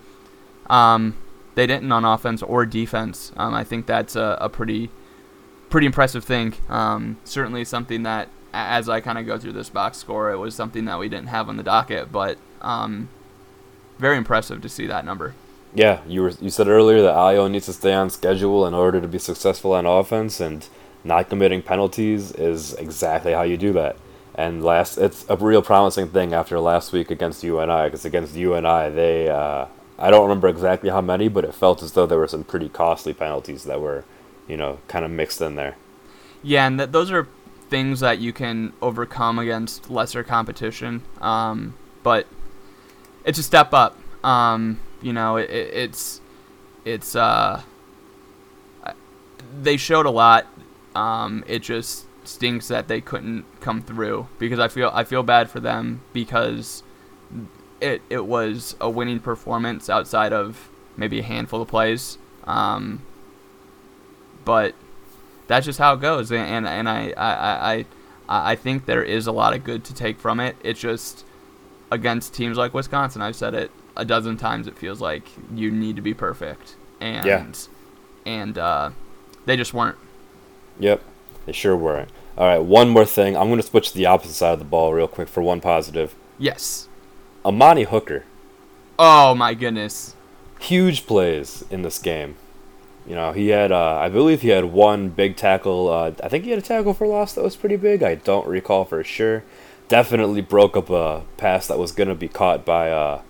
Speaker 2: um, they didn't on offense or defense. Um, I think that's a, a pretty pretty impressive thing. Um, certainly something that, as I kind of go through this box score, it was something that we didn't have on the docket, but um, very impressive to see that number.
Speaker 1: Yeah, you were you said earlier that Iowa needs to stay on schedule in order to be successful on offense, and not committing penalties is exactly how you do that. And last, it's a real promising thing after last week against UNI, because against UNI, they uh, I don't remember exactly how many, but it felt as though there were some pretty costly penalties that were, you know, kind of mixed in there.
Speaker 2: Yeah, and th- those are things that you can overcome against lesser competition. Um, but it's a step up. Um, you know, it, it, it's it's uh, they showed a lot. Um, it just stinks that they couldn't come through because I feel I feel bad for them because it it was a winning performance outside of maybe a handful of plays. Um, but that's just how it goes, and and, and I, I, I I think there is a lot of good to take from it. It's just against teams like Wisconsin. I've said it a dozen times. It feels like you need to be perfect, and
Speaker 1: Yeah.
Speaker 2: and uh, they just weren't.
Speaker 1: Yep, they sure weren't. All right, one more thing. I'm going to switch to the opposite side of the ball real quick for one positive.
Speaker 2: Yes.
Speaker 1: Amani Hooker,
Speaker 2: Oh my goodness.
Speaker 1: huge plays in this game. You know, he had, uh, I believe he had one big tackle. Uh, I think he had a tackle for loss that was pretty big. I don't recall for sure. Definitely broke up a pass that was going to be caught by, uh,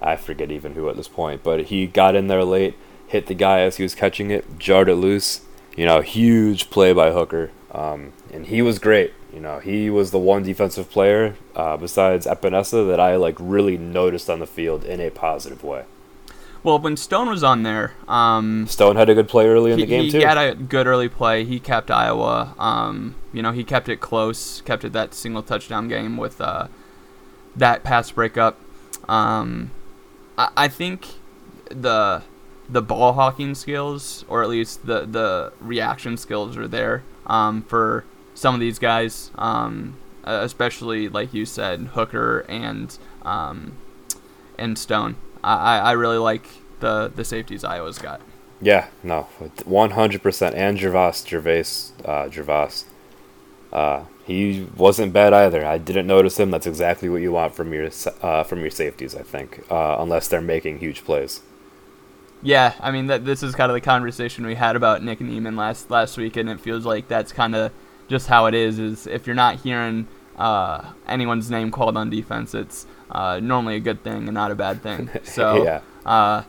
Speaker 1: I forget even who at this point, but he got in there late, hit the guy as he was catching it, jarred it loose. You know, huge play by Hooker. Um, and he was great. You know, he was the one defensive player uh, besides Epenesa that I like really noticed on the field in a positive way.
Speaker 2: Well, when Stone was on there, um,
Speaker 1: Stone had a good play early in
Speaker 2: he,
Speaker 1: the game
Speaker 2: he
Speaker 1: too.
Speaker 2: He had a good early play. He kept Iowa. Um, you know, he kept it close. Kept it that single touchdown game with uh, that pass breakup. Um, I, I think the the ball hawking skills, or at least the the reaction skills, are there um, for some of these guys. Um, uh, especially like you said, Hooker and um, and Stone. I, I really like the the safeties Iowa's got.
Speaker 1: Yeah, no, one hundred percent. And Gervas, Gervais, uh, Gervas, uh, he wasn't bad either. I didn't notice him. That's exactly what you want from your uh, from your safeties, I think, uh, unless they're making huge plays.
Speaker 2: Yeah, I mean that this is kind of the conversation we had about Nick Niemann last last week, and it feels like that's kind of just how it is. Is if you're not hearing uh, anyone's name called on defense, it's uh, normally a good thing and not a bad thing. [LAUGHS] So,
Speaker 1: Yeah.
Speaker 2: uh,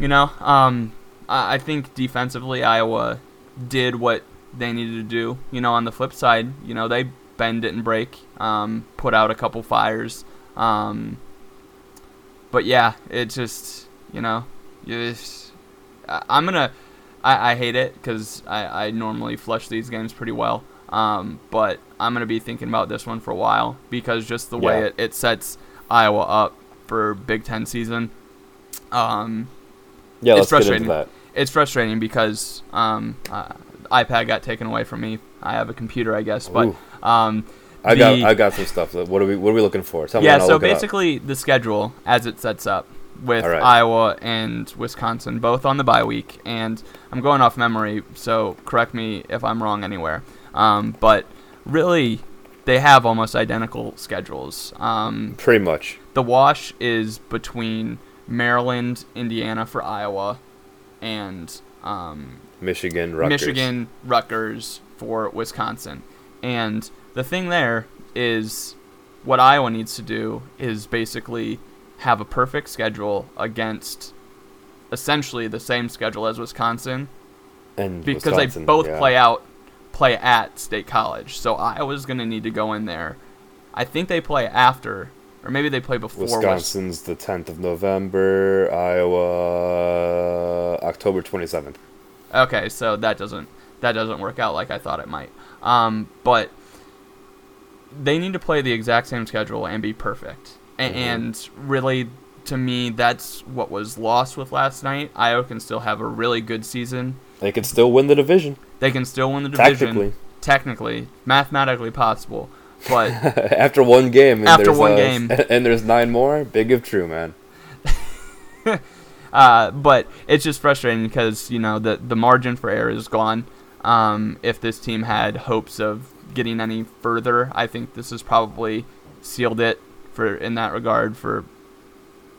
Speaker 2: you know, um, I, I think defensively Iowa did what they needed to do. You know, on the flip side, you know they bend didn't break, um, put out a couple fires. Um, but yeah, it just you know, just, I'm gonna. I, I hate it because I, I normally flush these games pretty well. Um, but I'm gonna be thinking about this one for a while because just the way
Speaker 1: Yeah.
Speaker 2: it, it sets Iowa up for Big Ten season. Um,
Speaker 1: Yeah,
Speaker 2: It's
Speaker 1: let's get
Speaker 2: frustrating.
Speaker 1: into that.
Speaker 2: it's frustrating because um, uh, iPad got taken away from me. I have a computer, I guess, but um,
Speaker 1: I got I got some stuff. What are we What are we looking for? Tell me.
Speaker 2: yeah. So
Speaker 1: look it up.
Speaker 2: basically, the schedule as it sets up with
Speaker 1: right.
Speaker 2: Iowa and Wisconsin both on the bye week, and I'm going off memory, so correct me if I'm wrong anywhere. Um, but really, they have almost identical schedules. Um,
Speaker 1: pretty much.
Speaker 2: the wash is between Maryland, Indiana for Iowa, and um,
Speaker 1: Michigan, Rutgers.
Speaker 2: Michigan, Rutgers for Wisconsin. And the thing there is what Iowa needs to do is basically have a perfect schedule against essentially the same schedule as Wisconsin
Speaker 1: and
Speaker 2: because
Speaker 1: Wisconsin,
Speaker 2: they both
Speaker 1: yeah.
Speaker 2: play out play at State College. So Iowa's going to need to go in there. I think they play after or maybe they play before Wis-
Speaker 1: Wisconsin's the 10th of November. Iowa, October 27th.
Speaker 2: Okay, so that doesn't that doesn't work out like I thought it might. Um, but they need to play the exact same schedule and be perfect.
Speaker 1: Mhm.
Speaker 2: And really, to me, that's what was lost with last night. Iowa can still have a really good season.
Speaker 1: They can still win the division.
Speaker 2: They can still win the division.
Speaker 1: Technically.
Speaker 2: Technically, mathematically possible. But [LAUGHS]
Speaker 1: After one game. And
Speaker 2: After
Speaker 1: there's,
Speaker 2: one
Speaker 1: uh,
Speaker 2: game. [LAUGHS]
Speaker 1: And there's nine more. Big if true, man. [LAUGHS]
Speaker 2: Uh, but it's just frustrating because you know the the margin for error is gone. Um, if this team had hopes of getting any further, I think this has probably sealed it for in that regard for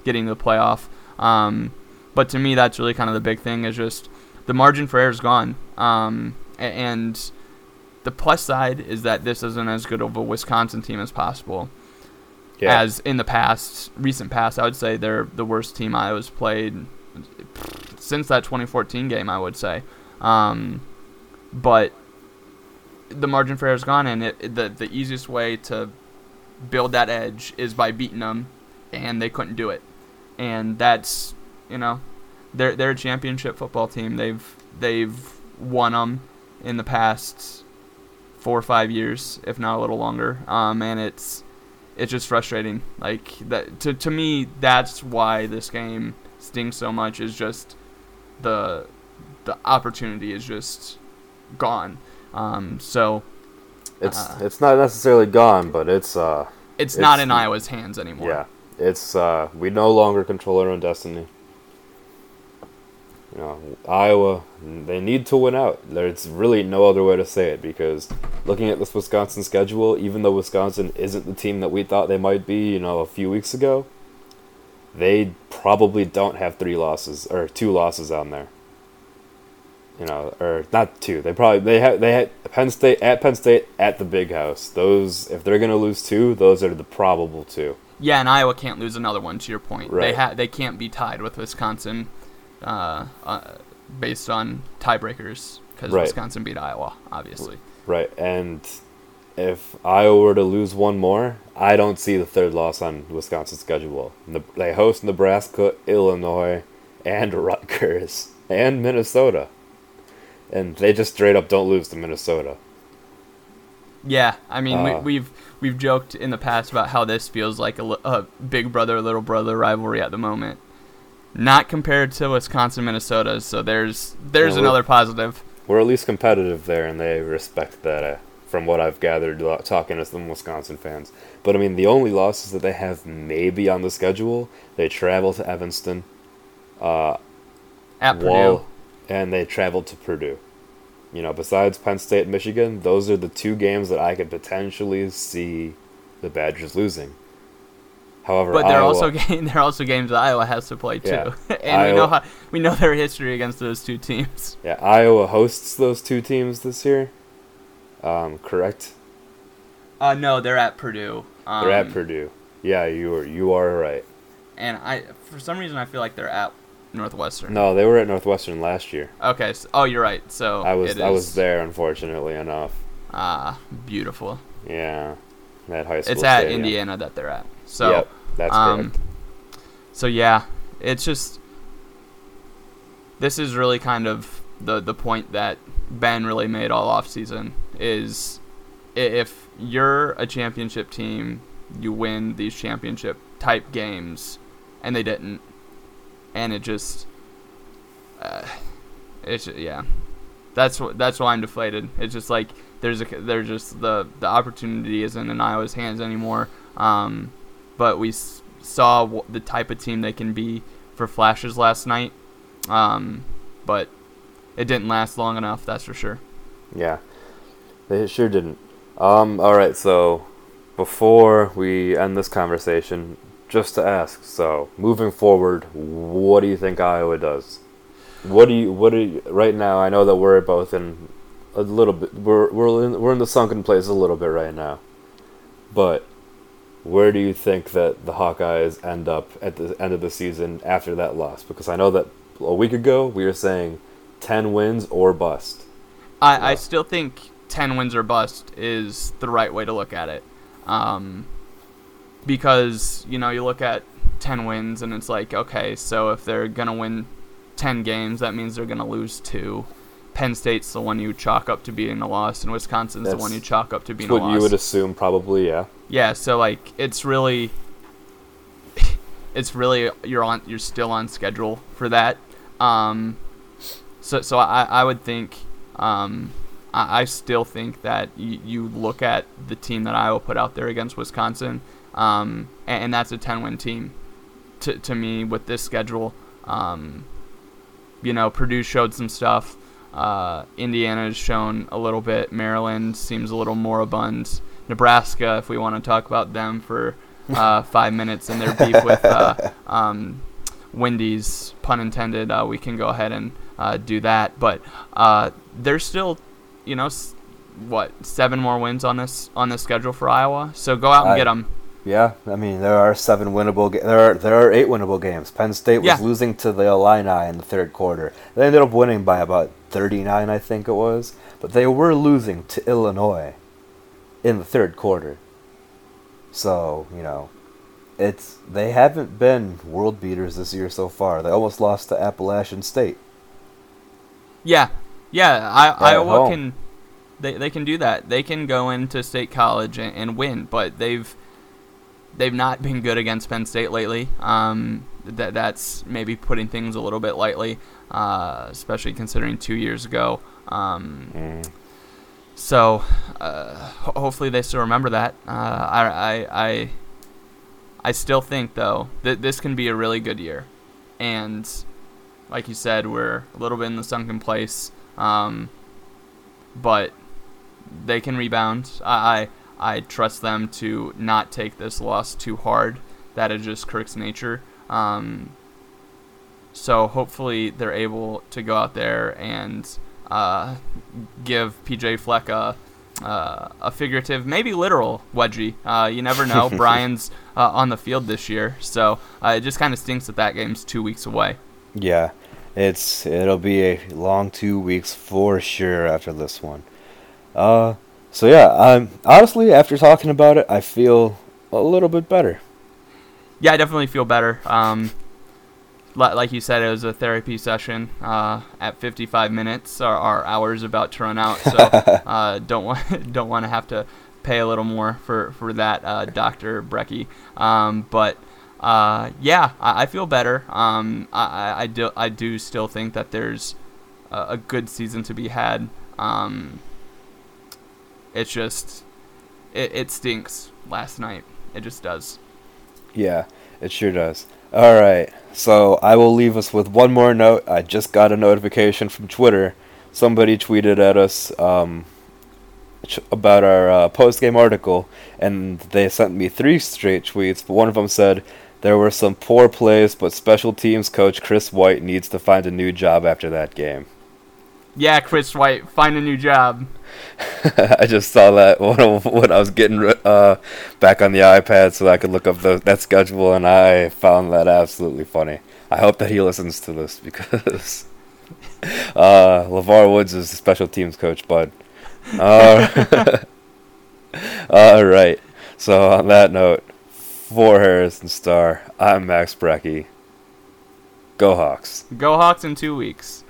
Speaker 2: getting the playoff. Um, but to me, that's really kind of the big thing is just the margin for error is gone. Um, and the plus side is that this isn't as good of a Wisconsin team as possible
Speaker 1: Yeah.
Speaker 2: as in the past, recent past, I would say they're the worst team Iowa's played since that 2014 game. I would say, um, but the margin for error is gone, and it- the the easiest way to build that edge is by beating them, and they couldn't do it, and that's you know, they're they're a championship football team. They've they've won them in the past four or five years, if not a little longer, um, and it's it's just frustrating. Like that to to me, that's why this game stings so much. Is just the the opportunity is just gone. Um, so
Speaker 1: it's
Speaker 2: uh,
Speaker 1: it's not necessarily gone, but it's uh
Speaker 2: it's, not in Iowa's hands anymore.
Speaker 1: yeah. It's uh we no longer control our own destiny. You know, Iowa, they need to win out. There's really no other way to say it because looking at this Wisconsin schedule, even though Wisconsin isn't the team that we thought they might be, you know, a few weeks ago, they probably don't have three losses or two losses on there. You know, or not two. They probably they have they had Penn State at Penn State at the Big House. Those if they're gonna lose two, those are the probable two.
Speaker 2: Yeah, and Iowa can't lose another one. To your point, they
Speaker 1: Right.
Speaker 2: ha- they can't be tied with Wisconsin, uh, uh, based on tiebreakers because
Speaker 1: Right.
Speaker 2: Wisconsin beat Iowa, obviously.
Speaker 1: Right, and if Iowa were to lose one more, I don't see the third loss on Wisconsin's schedule. They host Nebraska, Illinois, and Rutgers, and Minnesota. And they just straight up don't lose to Minnesota.
Speaker 2: Yeah, I mean
Speaker 1: Uh,
Speaker 2: we, we've we've joked in the past about how this feels like a, a big brother little brother rivalry at the moment. Not compared to Wisconsin Minnesota, so there's there's
Speaker 1: we're-
Speaker 2: another positive.
Speaker 1: We're at least competitive there, and they respect that, uh, from what I've gathered talking to some Wisconsin fans. But I mean, the only losses that they have maybe on the schedule, they travel to Evanston, uh,
Speaker 2: At Purdue.
Speaker 1: Wall, and they traveled to Purdue. You know, besides Penn State, Michigan, those are the two games that I could potentially see the Badgers losing. However,
Speaker 2: But they're
Speaker 1: Iowa,
Speaker 2: also [LAUGHS] ga- they're also games that Iowa has to play too,
Speaker 1: Yeah. [LAUGHS]
Speaker 2: and we know how we know their history against those two teams. [LAUGHS]
Speaker 1: yeah, Iowa hosts those two teams this year. Um, correct?
Speaker 2: Uh, no, they're at Purdue. Um,
Speaker 1: They're at Purdue. Yeah, you are you are right.
Speaker 2: and I for some reason I feel like they're at Northwestern.
Speaker 1: No, they were at Northwestern last year.
Speaker 2: Okay. So, oh, you're right. So
Speaker 1: I was I was there, unfortunately enough.
Speaker 2: Ah, beautiful.
Speaker 1: Yeah, that high school.
Speaker 2: It's at
Speaker 1: stadium.
Speaker 2: Indiana that they're at. So.
Speaker 1: yep, that's
Speaker 2: um,
Speaker 1: correct.
Speaker 2: So yeah, it's just this is really kind of the the point that Ben really made all off season is if you're a championship team, you win these championship type games, and they didn't, and it just, uh, it's yeah, that's what that's why I'm deflated. It's just like there's a there's just the the opportunity isn't in Iowa's hands anymore. Um, but we s- saw wh- the type of team they can be for flashes last night. Um, but it didn't last long enough, that's for sure.
Speaker 1: Yeah, they sure didn't. Um, all right, so before we end this conversation, just to ask, so moving forward, what do you think Iowa does? What do you what do you, right now? I know that we're both in a little bit. We're we're in, we're in the sunken place a little bit right now, but where do you think that the Hawkeyes end up at the end of the season after that loss? Because I know that a week ago we were saying ten wins or bust.
Speaker 2: I, I still think 10 wins or bust is the right way to look at it. Um, because, you know, you look at 10 wins and it's like, okay, so if they're going to win 10 games, that means they're going to lose two. Penn State's the one you chalk up to being a loss, and Wisconsin's the one you chalk up to being
Speaker 1: That's
Speaker 2: a
Speaker 1: what
Speaker 2: loss.
Speaker 1: you would assume, probably, yeah.
Speaker 2: Yeah, so like it's really [LAUGHS] it's really you're on you're still on schedule for that. Um so so I, I would think um I, I still think that you, you look at the team that Iowa put out there against Wisconsin, um, and, and that's a ten win team to to me with this schedule. Um, you know, Purdue showed some stuff. Uh, Indiana has shown a little bit. Maryland seems a little more moribund. Nebraska, if we want to talk about them for [LAUGHS] uh, five minutes and their beef with uh, um, Wendy's, pun intended, uh, we can go ahead and uh, do that. But uh, there's still, you know, what seven more wins on this on this schedule for Iowa. So go out and get them.
Speaker 1: Yeah, I mean there are seven winnable. Ga- there are there are eight winnable games. Penn State was
Speaker 2: Yeah.
Speaker 1: losing to the Illini in the third quarter. They ended up winning by about thirty nine, I think it was. But they were losing to Illinois in the third quarter. So you know, it's they haven't been world beaters this year so far. They almost lost to Appalachian State.
Speaker 2: Yeah, yeah. I, Iowa
Speaker 1: home.
Speaker 2: can, they, they can do that. They can go into state college and, and win, but they've they've not been good against Penn State lately. Um, that that's maybe putting things a little bit lightly, uh, especially considering two years ago. Um,
Speaker 1: Mm.
Speaker 2: so uh, ho- hopefully they still remember that. Uh, I, I I I still think though that this can be a really good year, and like you said, we're a little bit in the sunken place. Um, but they can rebound. I, I I trust them to not take this loss too hard. That is just Kirk's nature. Um, so hopefully they're able to go out there and uh, give PJ Fleck a, uh, a figurative, maybe literal wedgie. Uh, you never know. [LAUGHS] Brian's uh, on the field this year, so uh, it just kind of stinks that that game's two weeks away.
Speaker 1: Yeah, it's it'll be a long two weeks for sure after this one. Uh, so yeah, I'm honestly after talking about it, I feel a little bit better.
Speaker 2: Yeah, I definitely feel better. Um, like you said, it was a therapy session uh, at 55 minutes. Our, our hours about to run out, so [LAUGHS] uh, don't want [LAUGHS] don't want to have to pay a little more for for that, uh, Doctor Brecky. Um, but uh, yeah, I, I feel better. Um, I, I- I do I do still think that there's a, a good season to be had. Um, it's just it, it stinks last night. It just does.
Speaker 1: Yeah, it sure does. All right, so I will leave us with one more note. I just got a notification from Twitter. Somebody tweeted at us um, about our uh, post game article, and they sent me three straight tweets. But one of them said there were some poor plays, but special teams coach Chris White needs to find a new job after that game.
Speaker 2: Yeah, Chris White, find a new job. [LAUGHS]
Speaker 1: I just saw that [LAUGHS] when, I was getting uh, back on the iPad so I could look up the, that schedule, and I found that absolutely funny. I hope that he listens to this because [LAUGHS] uh, LeVar Woods is the special teams coach, bud. Uh, all right. So on that note, for Harrison Star, I'm Max Brecky. Go Hawks.
Speaker 2: Go Hawks in two weeks.